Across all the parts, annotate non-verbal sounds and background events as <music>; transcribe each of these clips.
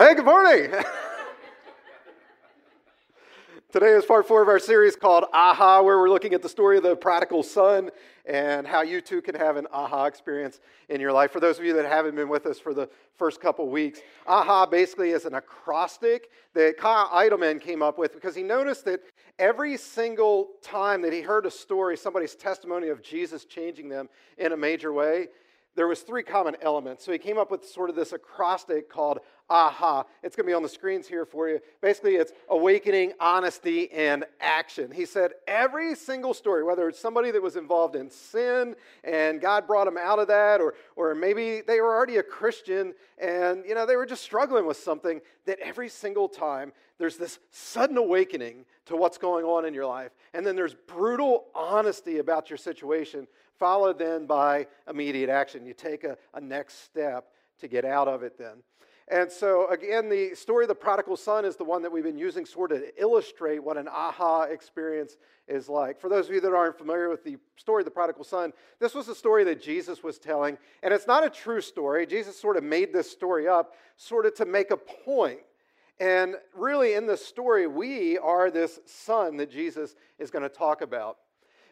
Oh, hey, good morning. <laughs> Today is part four of our series called Aha, where we're looking at the story of the prodigal son and how you too can have an aha experience in your life. For those of you that haven't been with us for the first couple weeks, aha basically is an acrostic that Kyle Idleman came up with because he noticed that every single time that he heard a story, somebody's testimony of Jesus changing them in a major way, there was three common elements. So he came up with sort of this acrostic called AHA. It's going to be on the screens here for you. Basically, it's awakening, honesty, and action. He said every single story, whether it's somebody that was involved in sin and God brought them out of that, or, or maybe they were already a Christian and you know they were just struggling with something, that every single time there's this sudden awakening to what's going on in your life. And then there's brutal honesty about your situation followed then by immediate action. You take a, a next step to get out of it then. And so, again, the story of the prodigal son is the one that we've been using sort of to illustrate what an aha experience is like. For those of you that aren't familiar with the story of the prodigal son, this was a story that Jesus was telling. And it's not a true story. Jesus sort of made this story up, sort of to make a point. And really, in this story, we are this son that Jesus is going to talk about.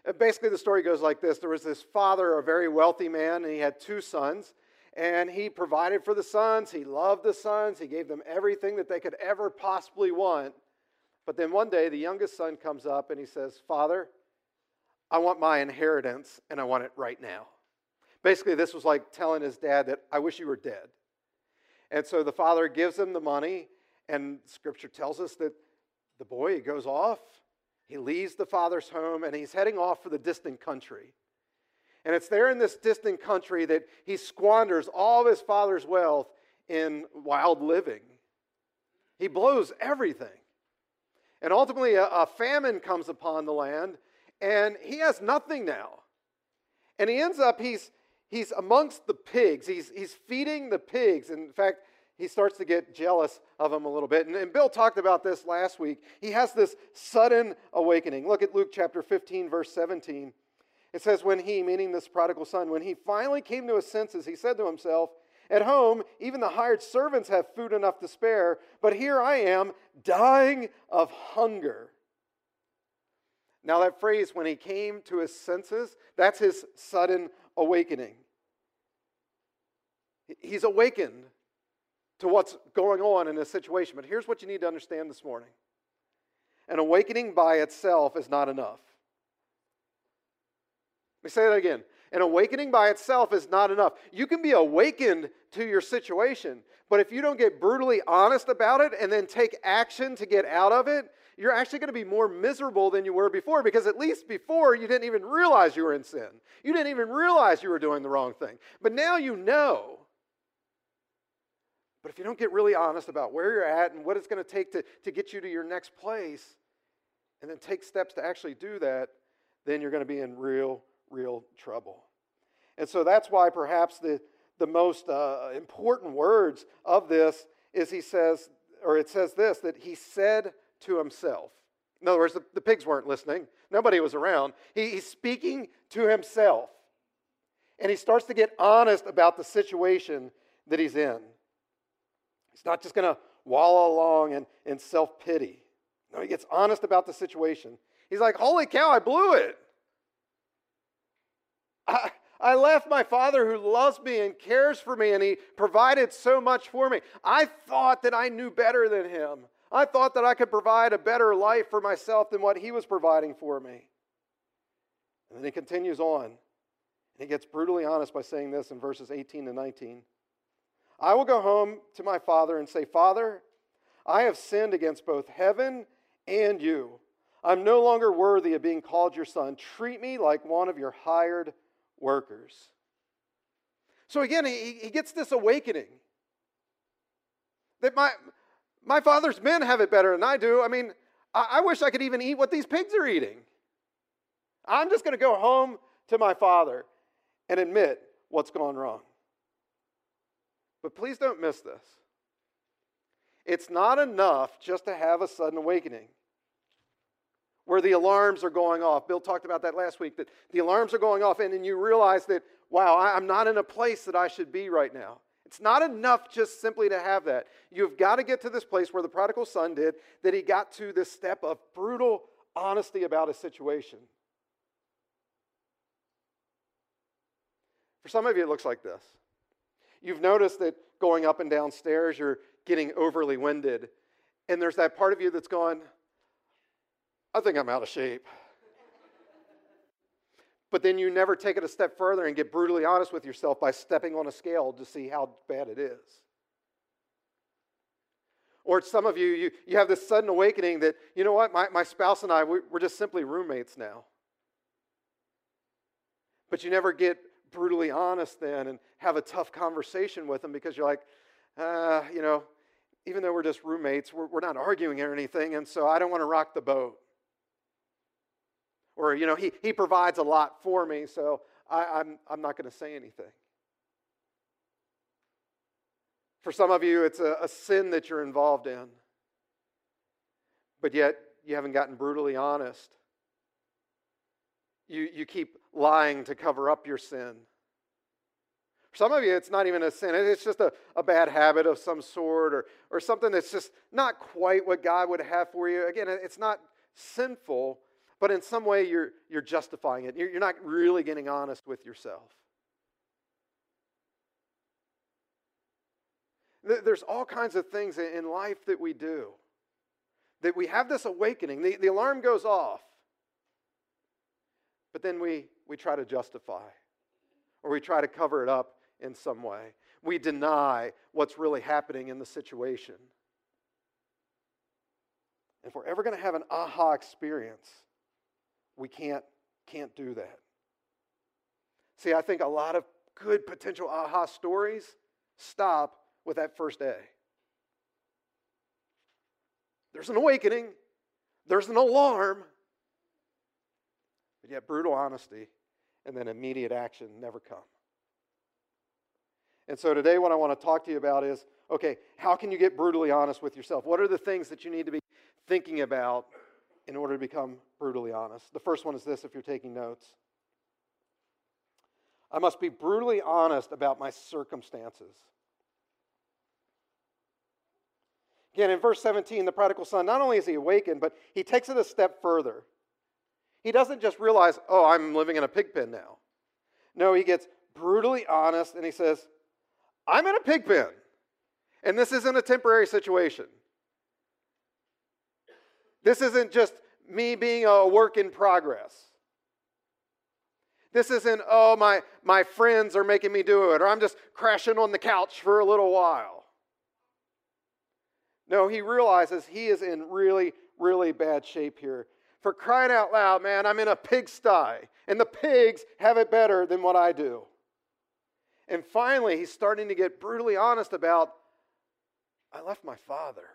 Uh, basically, the story goes like this There was this father, a very wealthy man, and he had two sons. And he provided for the sons. He loved the sons. He gave them everything that they could ever possibly want. But then one day, the youngest son comes up and he says, Father, I want my inheritance and I want it right now. Basically, this was like telling his dad that I wish you were dead. And so the father gives him the money, and scripture tells us that the boy goes off he leaves the father's home and he's heading off for the distant country. And it's there in this distant country that he squanders all of his father's wealth in wild living. He blows everything. And ultimately, a, a, famine comes upon the land, and he has nothing now. And he ends up, he's, he's amongst the pigs. He's, he's feeding the pigs. In fact, he starts to get jealous of him a little bit. And, and, Bill talked about this last week. He has this sudden awakening. Look at Luke chapter 15, verse 17. It says, When he, meaning this prodigal son, when he finally came to his senses, he said to himself, At home, even the hired servants have food enough to spare, but here I am dying of hunger. Now, that phrase, when he came to his senses, that's his sudden awakening. He's awakened to what's going on in this situation. But here's what you need to understand this morning an awakening by itself is not enough. Me say that again. An awakening by itself is not enough. You can be awakened to your situation, but if you don't get brutally honest about it and then take action to get out of it, you're actually going to be more miserable than you were before because at least before you didn't even realize you were in sin. You didn't even realize you were doing the wrong thing. But now you know. But if you don't get really honest about where you're at and what it's going to take to, to get you to your next place, and then take steps to actually do that, then you're going to be in real, real trouble. And so that's why perhaps the, the most uh, important words of this is he says, or it says this, that he said to himself. In other words, the, the pigs weren't listening, nobody was around. He, he's speaking to himself. And he starts to get honest about the situation that he's in. He's not just going to wallow along in, in self pity. No, he gets honest about the situation. He's like, Holy cow, I blew it. I, I left my father who loves me and cares for me, and he provided so much for me. I thought that I knew better than him. I thought that I could provide a better life for myself than what he was providing for me. And then he continues on. And he gets brutally honest by saying this in verses 18 to 19. I will go home to my father and say, Father, I have sinned against both heaven and you. I'm no longer worthy of being called your son. Treat me like one of your hired workers. So again, he, he gets this awakening that my, my father's men have it better than I do. I mean, I, I wish I could even eat what these pigs are eating. I'm just going to go home to my father and admit what's gone wrong. But please don't miss this. It's not enough just to have a sudden awakening where the alarms are going off. Bill talked about that last week that the alarms are going off, and then you realize that, wow, I'm not in a place that I should be right now. It's not enough just simply to have that. You've got to get to this place where the prodigal son did, that he got to this step of brutal honesty about his situation. For some of you, it looks like this. You've noticed that going up and down stairs, you're getting overly winded. And there's that part of you that's going, I think I'm out of shape. but then you never take it a step further and get brutally honest with yourself by stepping on a scale to see how bad it is. Or some of you, you, you have this sudden awakening that, you know what, my, my spouse and I, we're just simply roommates now. But you never get brutally honest then and have a tough conversation with them because you're like, uh, you know, even though we're just roommates, we're, we're not arguing or anything, and so I don't want to rock the boat. Or, you know, he, he provides a lot for me, so I, I'm, I'm not going to say anything. For some of you, it's a, a sin that you're involved in, but yet you haven't gotten brutally honest. You, you keep lying to cover up your sin. For some of you, it's not even a sin, it's just a, a bad habit of some sort or, or something that's just not quite what God would have for you. Again, it's not sinful, but in some way you're, you're justifying it. You're, you're not really getting honest with yourself. There's all kinds of things in life that we do. That we have this awakening. The, the alarm goes off. But then we, we try to justify or we try to cover it up in some way. We deny what's really happening in the situation. If we're ever going to have an aha experience, we can't, can't do that. See, I think a lot of good potential aha stories stop with that first A. There's an awakening, there's an alarm, but yet brutal honesty and then immediate action never come. And so today, what I want to talk to you about is okay, how can you get brutally honest with yourself? What are the things that you need to be thinking about in order to become brutally honest? The first one is this if you're taking notes I must be brutally honest about my circumstances. Again, in verse 17, the prodigal son, not only is he awakened, but he takes it a step further. He doesn't just realize, oh, I'm living in a pig pen now. No, he gets brutally honest and he says, I'm in a pig pen. And this isn't a temporary situation. This isn't just me being a work in progress. This isn't, oh, my, my friends are making me do it, or I'm just crashing on the couch for a little while. No, he realizes he is in really, really bad shape here. For crying out loud, man, I'm in a pigsty, and the pigs have it better than what I do. And finally, he's starting to get brutally honest about I left my father.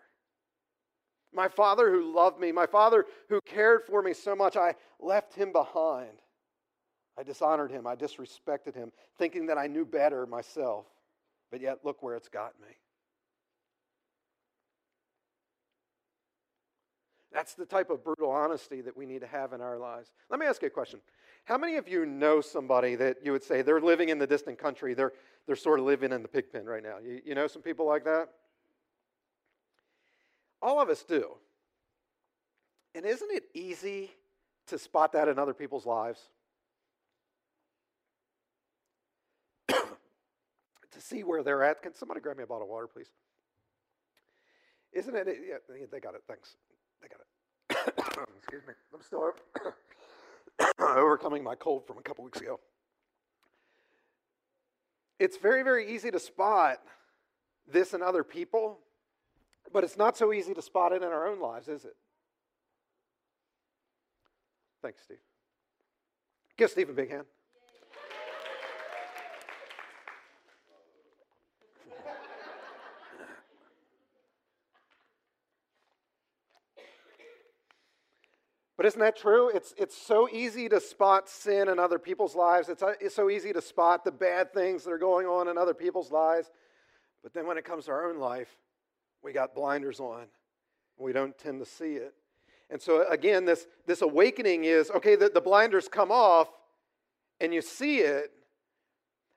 My father who loved me, my father who cared for me so much, I left him behind. I dishonored him, I disrespected him, thinking that I knew better myself. But yet, look where it's got me. That's the type of brutal honesty that we need to have in our lives. Let me ask you a question. How many of you know somebody that you would say they're living in the distant country? They're, they're sort of living in the pig pen right now. You, you know some people like that? All of us do. And isn't it easy to spot that in other people's lives? <coughs> to see where they're at. Can somebody grab me a bottle of water, please? Isn't it? Yeah, they got it. Thanks. I got it. <coughs> Excuse me. I'm still <coughs> overcoming my cold from a couple weeks ago. It's very, very easy to spot this in other people, but it's not so easy to spot it in our own lives, is it? Thanks, Steve. Give Steve a big hand. But isn't that true? It's, it's so easy to spot sin in other people's lives. It's, uh, it's so easy to spot the bad things that are going on in other people's lives. But then when it comes to our own life, we got blinders on. We don't tend to see it. And so, again, this, this awakening is okay, the, the blinders come off and you see it,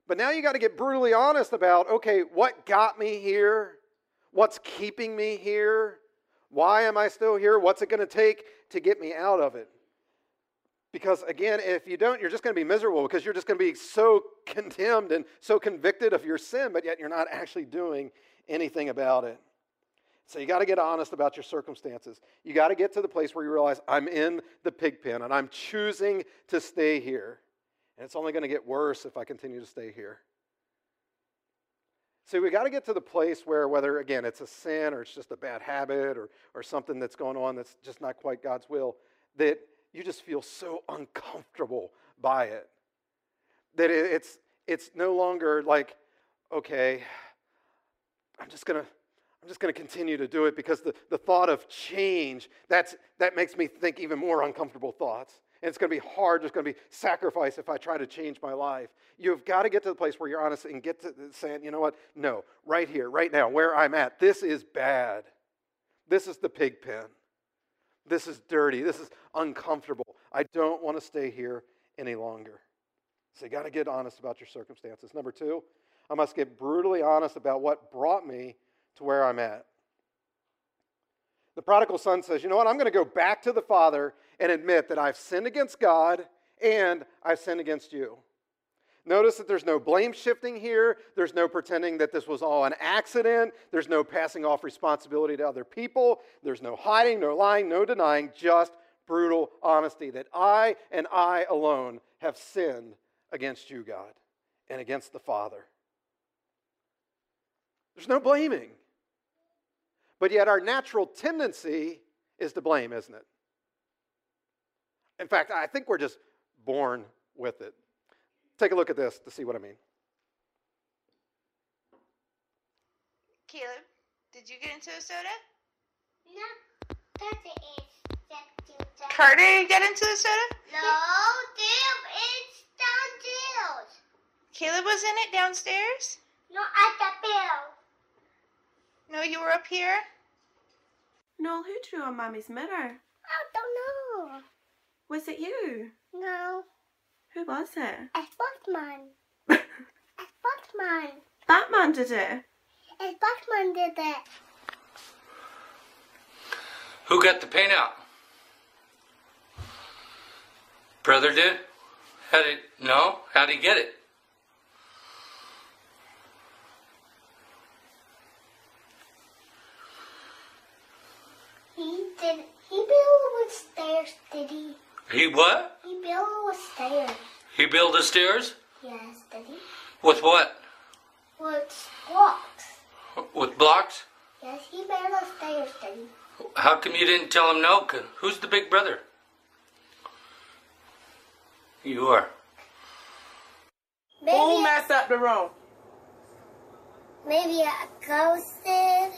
But now you got to get brutally honest about okay, what got me here? What's keeping me here? Why am I still here? What's it going to take to get me out of it? Because again, if you don't, you're just going to be miserable because you're just going to be so condemned and so convicted of your sin, but yet you're not actually doing anything about it. So you got to get honest about your circumstances. You got to get to the place where you realize I'm in the pig pen and I'm choosing to stay here. And it's only going to get worse if I continue to stay here. So we got to get to the place where, whether again it's a sin or it's just a bad habit or, or something that's going on that's just not quite God's will, that you just feel so uncomfortable by it that it's it's no longer like okay i'm just going to i'm just going to continue to do it because the, the thought of change that's that makes me think even more uncomfortable thoughts and it's going to be hard there's going to be sacrifice if i try to change my life you've got to get to the place where you're honest and get to saying you know what no right here right now where i'm at this is bad this is the pig pen this is dirty. This is uncomfortable. I don't want to stay here any longer. So you got to get honest about your circumstances. Number two, I must get brutally honest about what brought me to where I'm at. The prodigal son says, You know what? I'm going to go back to the father and admit that I've sinned against God and I've sinned against you. Notice that there's no blame shifting here. There's no pretending that this was all an accident. There's no passing off responsibility to other people. There's no hiding, no lying, no denying, just brutal honesty that I and I alone have sinned against you, God, and against the Father. There's no blaming. But yet, our natural tendency is to blame, isn't it? In fact, I think we're just born with it. Take a look at this to see what I mean. Caleb, did you get into a soda? No, Peppa is just Carter, you get into the soda? No, Dib is downstairs. Caleb was in it downstairs? No, at the bill. No, you were up here? Noel, who drew on Mummy's mirror? I don't know. Was it you? No, Who was it? it's Batman. <laughs> It's Batman. Batman did it. It's Batman did it. Who got the paint out? Brother did? How did no? How'd he get it? He did. He built with stairs, did he? He what? He built with stairs. He built the stairs? Yes, did he? With what? With blocks. With blocks? Yes, he built the stairs, did he? How come you didn't tell him no? 'Cause Who's the big brother? You are. Who messed up the room? maybe a ghost did.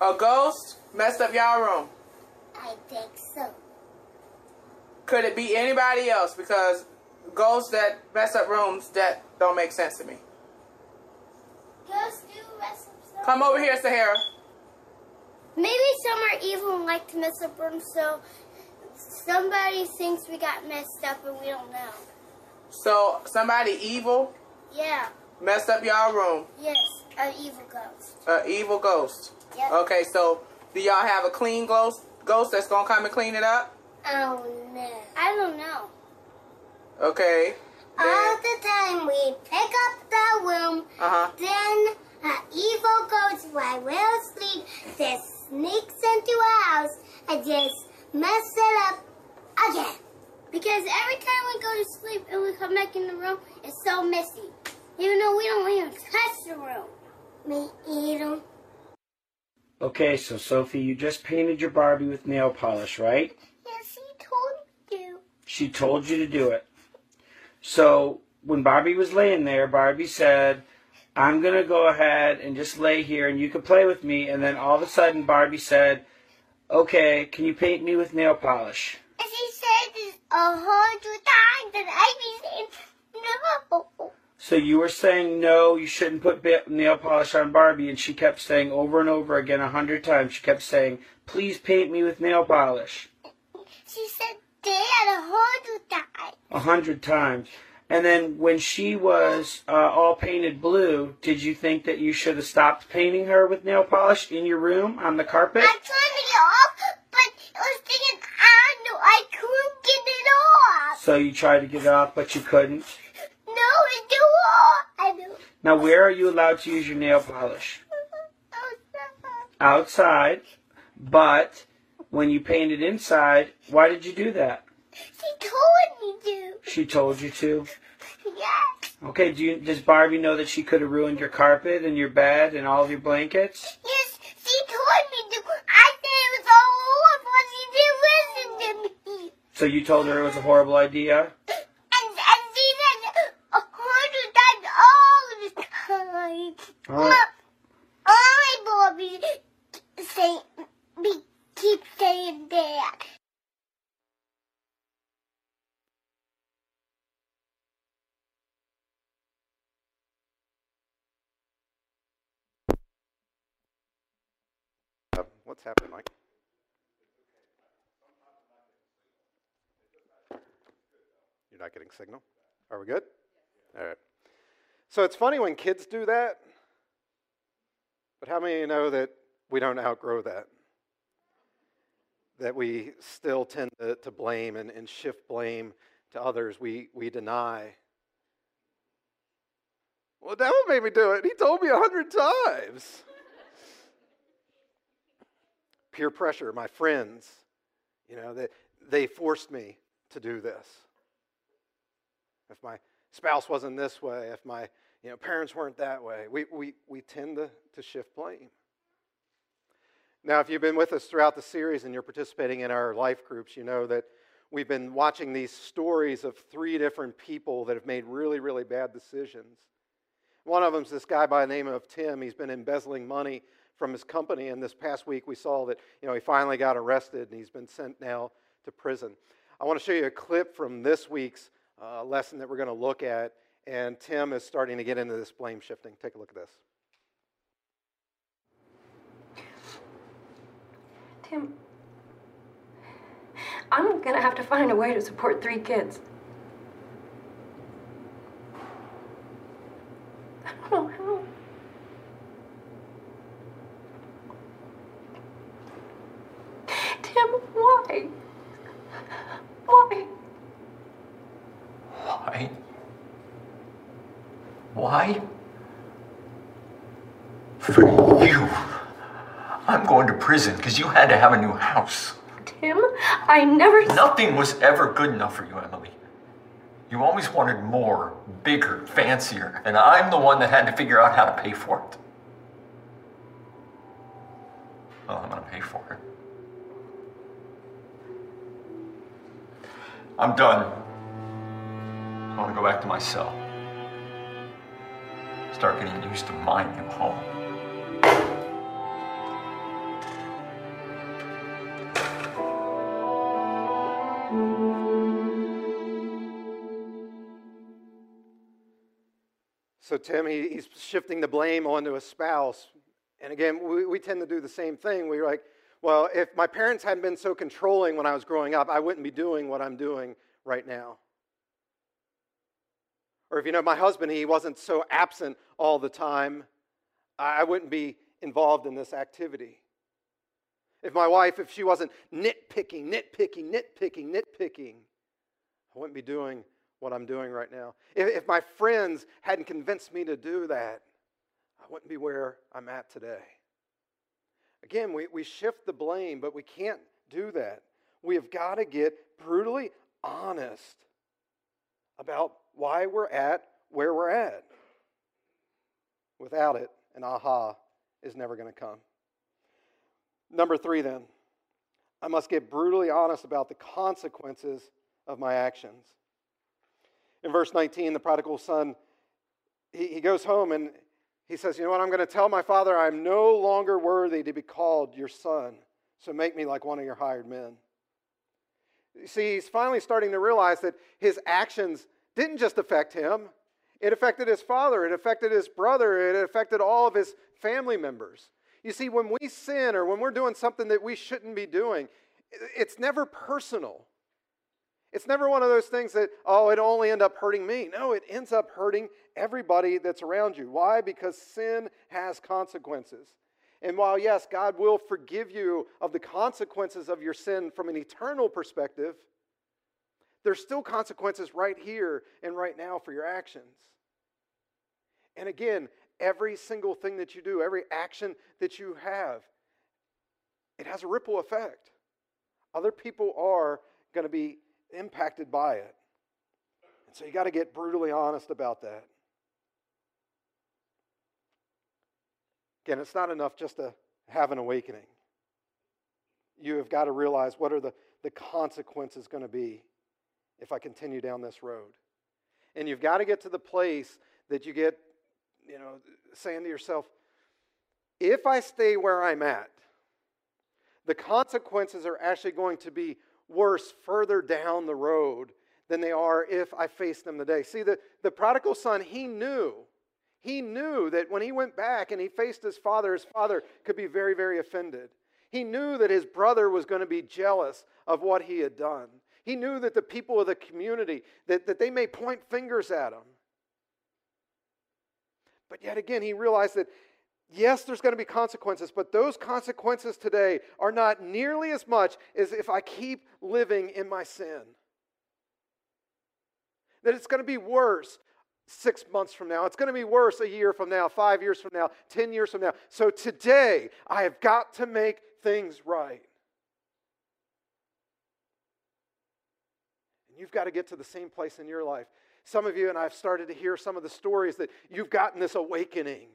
A ghost messed up y'all room. I think so. Could it be anybody else? Because ghosts that mess up rooms that don't make sense to me. Ghosts do mess up stuff. Come over here, Sahara. Maybe some are evil and like to mess up rooms, so somebody thinks we got messed up and we don't know. So somebody evil Yeah, messed up y'all room. yes, an evil ghost. An evil ghost. Yep. Okay, so do y'all have a clean ghost ghost that's gonna come and clean it up? Oh no. I don't know. Okay. All the time we pick up the room, uh huh. then an evil ghost while we're asleep just sneaks into our house and just mess it up again. Because every time we go to sleep and we come back in the room, it's so messy. Even though we don't even touch the room. Me either. Okay, so Sophie, you just painted your Barbie with nail polish, right? Yes, he told you. She told you to do it. So when Barbie was laying there, Barbie said, I'm going to go ahead and just lay here and you can play with me. And then all of a sudden, Barbie said, Okay, can you paint me with nail polish? And she said this a hundred times and I be saying no. So you were saying no, you shouldn't put nail polish on Barbie, and she kept saying over and over again a hundred times. She kept saying, "Please paint me with nail polish." She said dad a hundred times. A hundred times. And then when she was uh, all painted blue, did you think that you should have stopped painting her with nail polish in your room on the carpet? I tried to get off, but it was sticking on. I couldn't get it off. So you tried to get it off, but you couldn't. No, it's too. I know. Now, where are you allowed to use your nail polish? <laughs> Outside. Outside. But when you painted inside, why did you do that? She told me to. She told you to. Yes. Okay, do you, does Barbie know that she could have ruined your carpet and your bed and all of your blankets? Yes, she told me to. I said it was all over, but she didn't listen to me. So you told her it was a horrible idea? And, and she said a hundred times all the time. Oh, Bobby say, be, keep saying that. Uh, what's Mike? You're not getting signal? Are we good? All right. So it's funny when kids do that, but how many of you know that we don't outgrow that? That we still tend to, to blame and, and shift blame to others. We, we deny. Well, the devil made me do it. He told me a hundred times peer pressure, my friends, you know, they, they forced me to do this. If my spouse wasn't this way, if my you know, parents weren't that way, we, we, we tend to, to shift blame. Now, if you've been with us throughout the series and you're participating in our life groups, you know that we've been watching these stories of three different people that have made really, really bad decisions. One of them is this guy by the name of Tim. He's been embezzling money from his company, and this past week we saw that you know he finally got arrested and he's been sent now to prison. I want to show you a clip from this week's uh, lesson that we're going to look at, and Tim is starting to get into this blame shifting. Take a look at this. Tim, I'm gonna have to find a way to support three kids. I don't know how. Tim, why? Why? Why? Why? For you. I'm going to prison because you had to have a new house. Tim, I never. Nothing was ever good enough for you, Emily. You always wanted more, bigger, fancier, and I'm the one that had to figure out how to pay for it. Well, I'm to pay for it. I'm done. I want to go back to my cell. Start getting used to my new home. So, Tim, he, he's shifting the blame onto a spouse. And again, we, we tend to do the same thing. We're like, well, if my parents hadn't been so controlling when I was growing up, I wouldn't be doing what I'm doing right now. Or if you know my husband, he wasn't so absent all the time, I wouldn't be involved in this activity. If my wife, if she wasn't nitpicking, nitpicking, nitpicking, nitpicking, I wouldn't be doing what I'm doing right now. If, if my friends hadn't convinced me to do that, I wouldn't be where I'm at today. Again, we, we shift the blame, but we can't do that. We have got to get brutally honest about why we're at where we're at. Without it, an aha is never going to come. Number three, then, I must get brutally honest about the consequences of my actions. In verse 19, the prodigal son, he, he goes home and he says, You know what? I'm going to tell my father I'm no longer worthy to be called your son, so make me like one of your hired men. You see, he's finally starting to realize that his actions didn't just affect him, it affected his father, it affected his brother, it affected all of his family members. You see, when we sin or when we're doing something that we shouldn't be doing, it's never personal. It's never one of those things that, oh, it only end up hurting me. No, it ends up hurting everybody that's around you. Why? Because sin has consequences. And while, yes, God will forgive you of the consequences of your sin from an eternal perspective, there's still consequences right here and right now for your actions. And again, every single thing that you do, every action that you have, it has a ripple effect. Other people are going to be impacted by it. And so you got to get brutally honest about that. Again, it's not enough just to have an awakening. You have got to realize what are the, the consequences going to be if I continue down this road. And you've got to get to the place that you get, you know, saying to yourself, if I stay where I'm at, the consequences are actually going to be worse further down the road than they are if I face them today. See, the, the prodigal son, he knew. He knew that when he went back and he faced his father, his father could be very, very offended. He knew that his brother was going to be jealous of what he had done. He knew that the people of the community, that, that they may point fingers at him. But yet again, he realized that yes, there's going to be consequences, but those consequences today are not nearly as much as if I keep living in my sin. That it's going to be worse six months from now. It's going to be worse a year from now, five years from now, 10 years from now. So today, I have got to make things right. And you've got to get to the same place in your life. Some of you, and I've started to hear some of the stories that you've gotten this awakening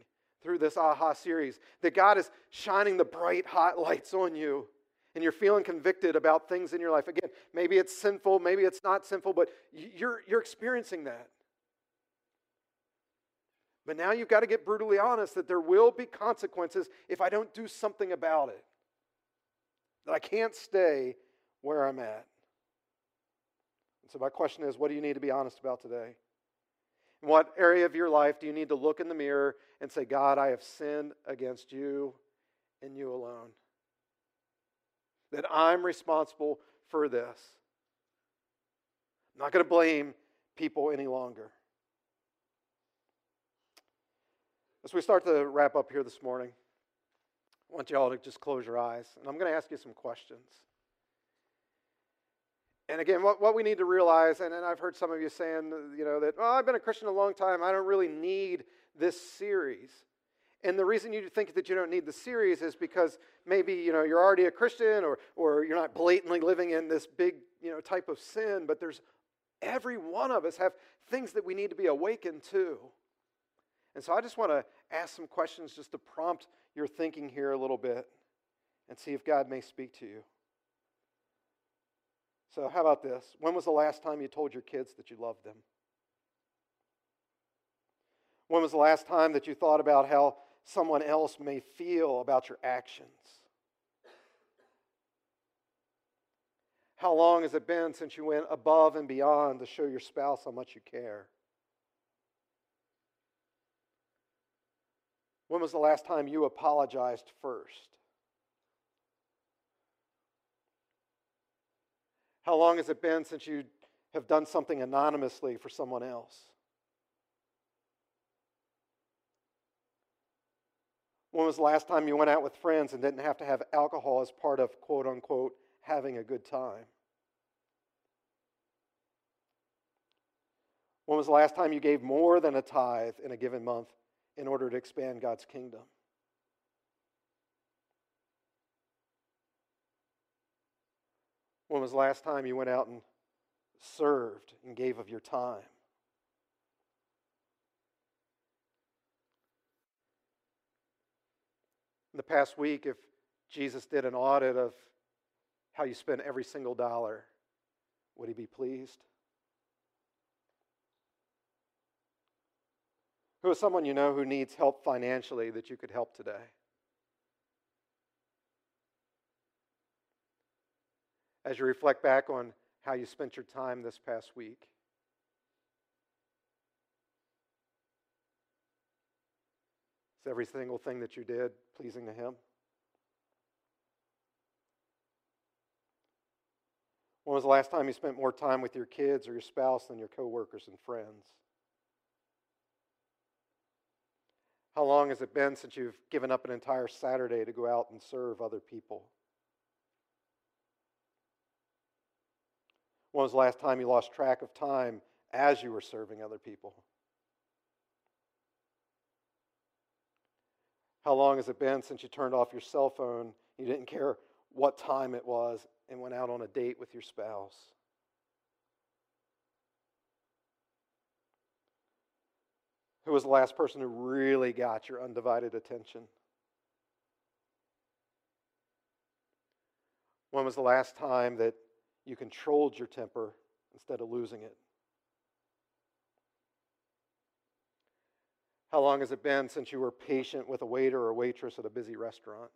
through this AHA series that God is shining the bright, hot lights on you and you're feeling convicted about things in your life. Again, maybe it's sinful, maybe it's not sinful, but you're, you're experiencing that. But now you've got to get brutally honest that there will be consequences if I don't do something about it. That I can't stay where I'm at. And so, my question is what do you need to be honest about today? What area of your life do you need to look in the mirror and say, God, I have sinned against you and you alone? That I'm responsible for this. I'm not going to blame people any longer. As we start to wrap up here this morning, I want you all to just close your eyes, and I'm going to ask you some questions. And again, what, what we need to realize, and, and I've heard some of you saying, you know, that, well, I've been a Christian a long time. I don't really need this series. And the reason you think that you don't need the series is because maybe, you know, you're already a Christian or, or you're not blatantly living in this big, you know, type of sin, but there's every one of us have things that we need to be awakened to. And so I just want to ask some questions just to prompt your thinking here a little bit and see if God may speak to you. So, how about this? When was the last time you told your kids that you loved them? When was the last time that you thought about how someone else may feel about your actions? How long has it been since you went above and beyond to show your spouse how much you care? When was the last time you apologized first? How long has it been since you have done something anonymously for someone else? When was the last time you went out with friends and didn't have to have alcohol as part of quote unquote having a good time? When was the last time you gave more than a tithe in a given month in order to expand God's kingdom? When was the last time you went out and served and gave of your time? In the past week, if Jesus did an audit of how you spend every single dollar, would he be pleased? Who is someone you know who needs help financially that you could help today? As you reflect back on how you spent your time this past week. Is every single thing that you did pleasing to Him? When was the last time you spent more time with your kids or your spouse than your coworkers and friends? How long has it been since you've given up an entire Saturday to go out and serve other people? When was the last time you lost track of time as you were serving other people? How long has it been since you turned off your cell phone? You didn't care what time it was and went out on a date with your spouse? Who was the last person who really got your undivided attention? When was the last time that you controlled your temper instead of losing it? How long has it been since you were patient with a waiter or waitress at a busy restaurant?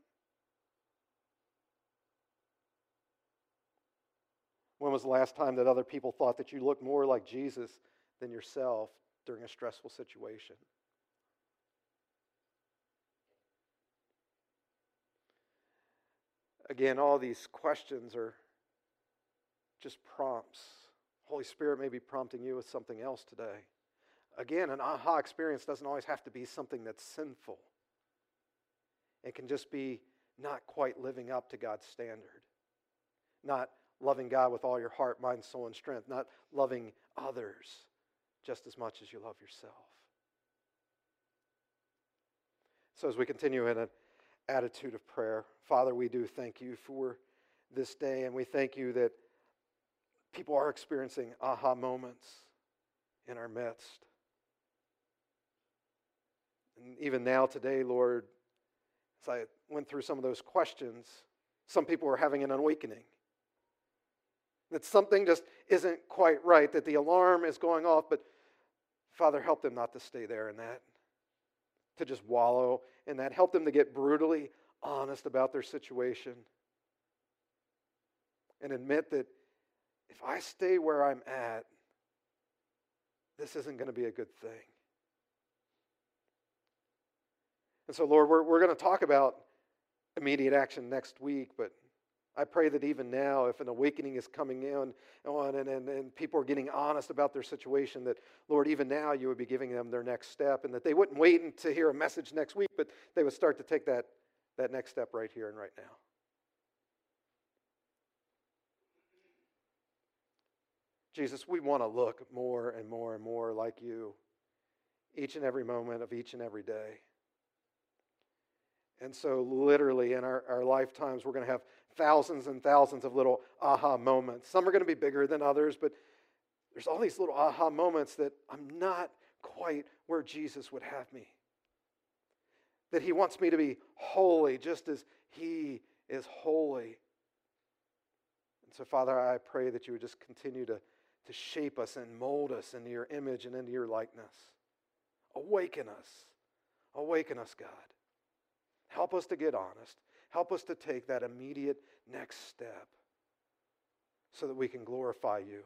When was the last time that other people thought that you looked more like Jesus than yourself during a stressful situation? Again, all these questions are just prompts. Holy Spirit may be prompting you with something else today. Again, an aha experience doesn't always have to be something that's sinful. It can just be not quite living up to God's standard, not loving God with all your heart, mind, soul, and strength, not loving others just as much as you love yourself. So, as we continue in an attitude of prayer, Father, we do thank you for this day, and we thank you that people are experiencing aha moments in our midst. And even now, today, Lord, as I went through some of those questions, some people are having an awakening. That something just isn't quite right, that the alarm is going off, but Father, help them not to stay there in that, to just wallow in that. Help them to get brutally honest about their situation and admit that if I stay where I'm at, this isn't going to be a good thing. And so, Lord, we're, we're going to talk about immediate action next week, but I pray that even now, if an awakening is coming in on and, and, and people are getting honest about their situation, that, Lord, even now you would be giving them their next step and that they wouldn't wait to hear a message next week, but they would start to take that, that next step right here and right now. Jesus, we want to look more and more and more like you each and every moment of each and every day. And so, literally, in our, our lifetimes, we're going to have thousands and thousands of little aha moments. Some are going to be bigger than others, but there's all these little aha moments that I'm not quite where Jesus would have me. That He wants me to be holy just as He is holy. And so, Father, I pray that you would just continue to, to shape us and mold us into your image and into your likeness. Awaken us. Awaken us, God. Help us to get honest. Help us to take that immediate next step so that we can glorify you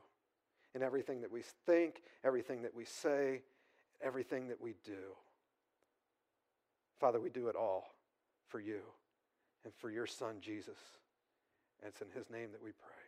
in everything that we think, everything that we say, everything that we do. Father, we do it all for you and for your Son, Jesus. And it's in his name that we pray.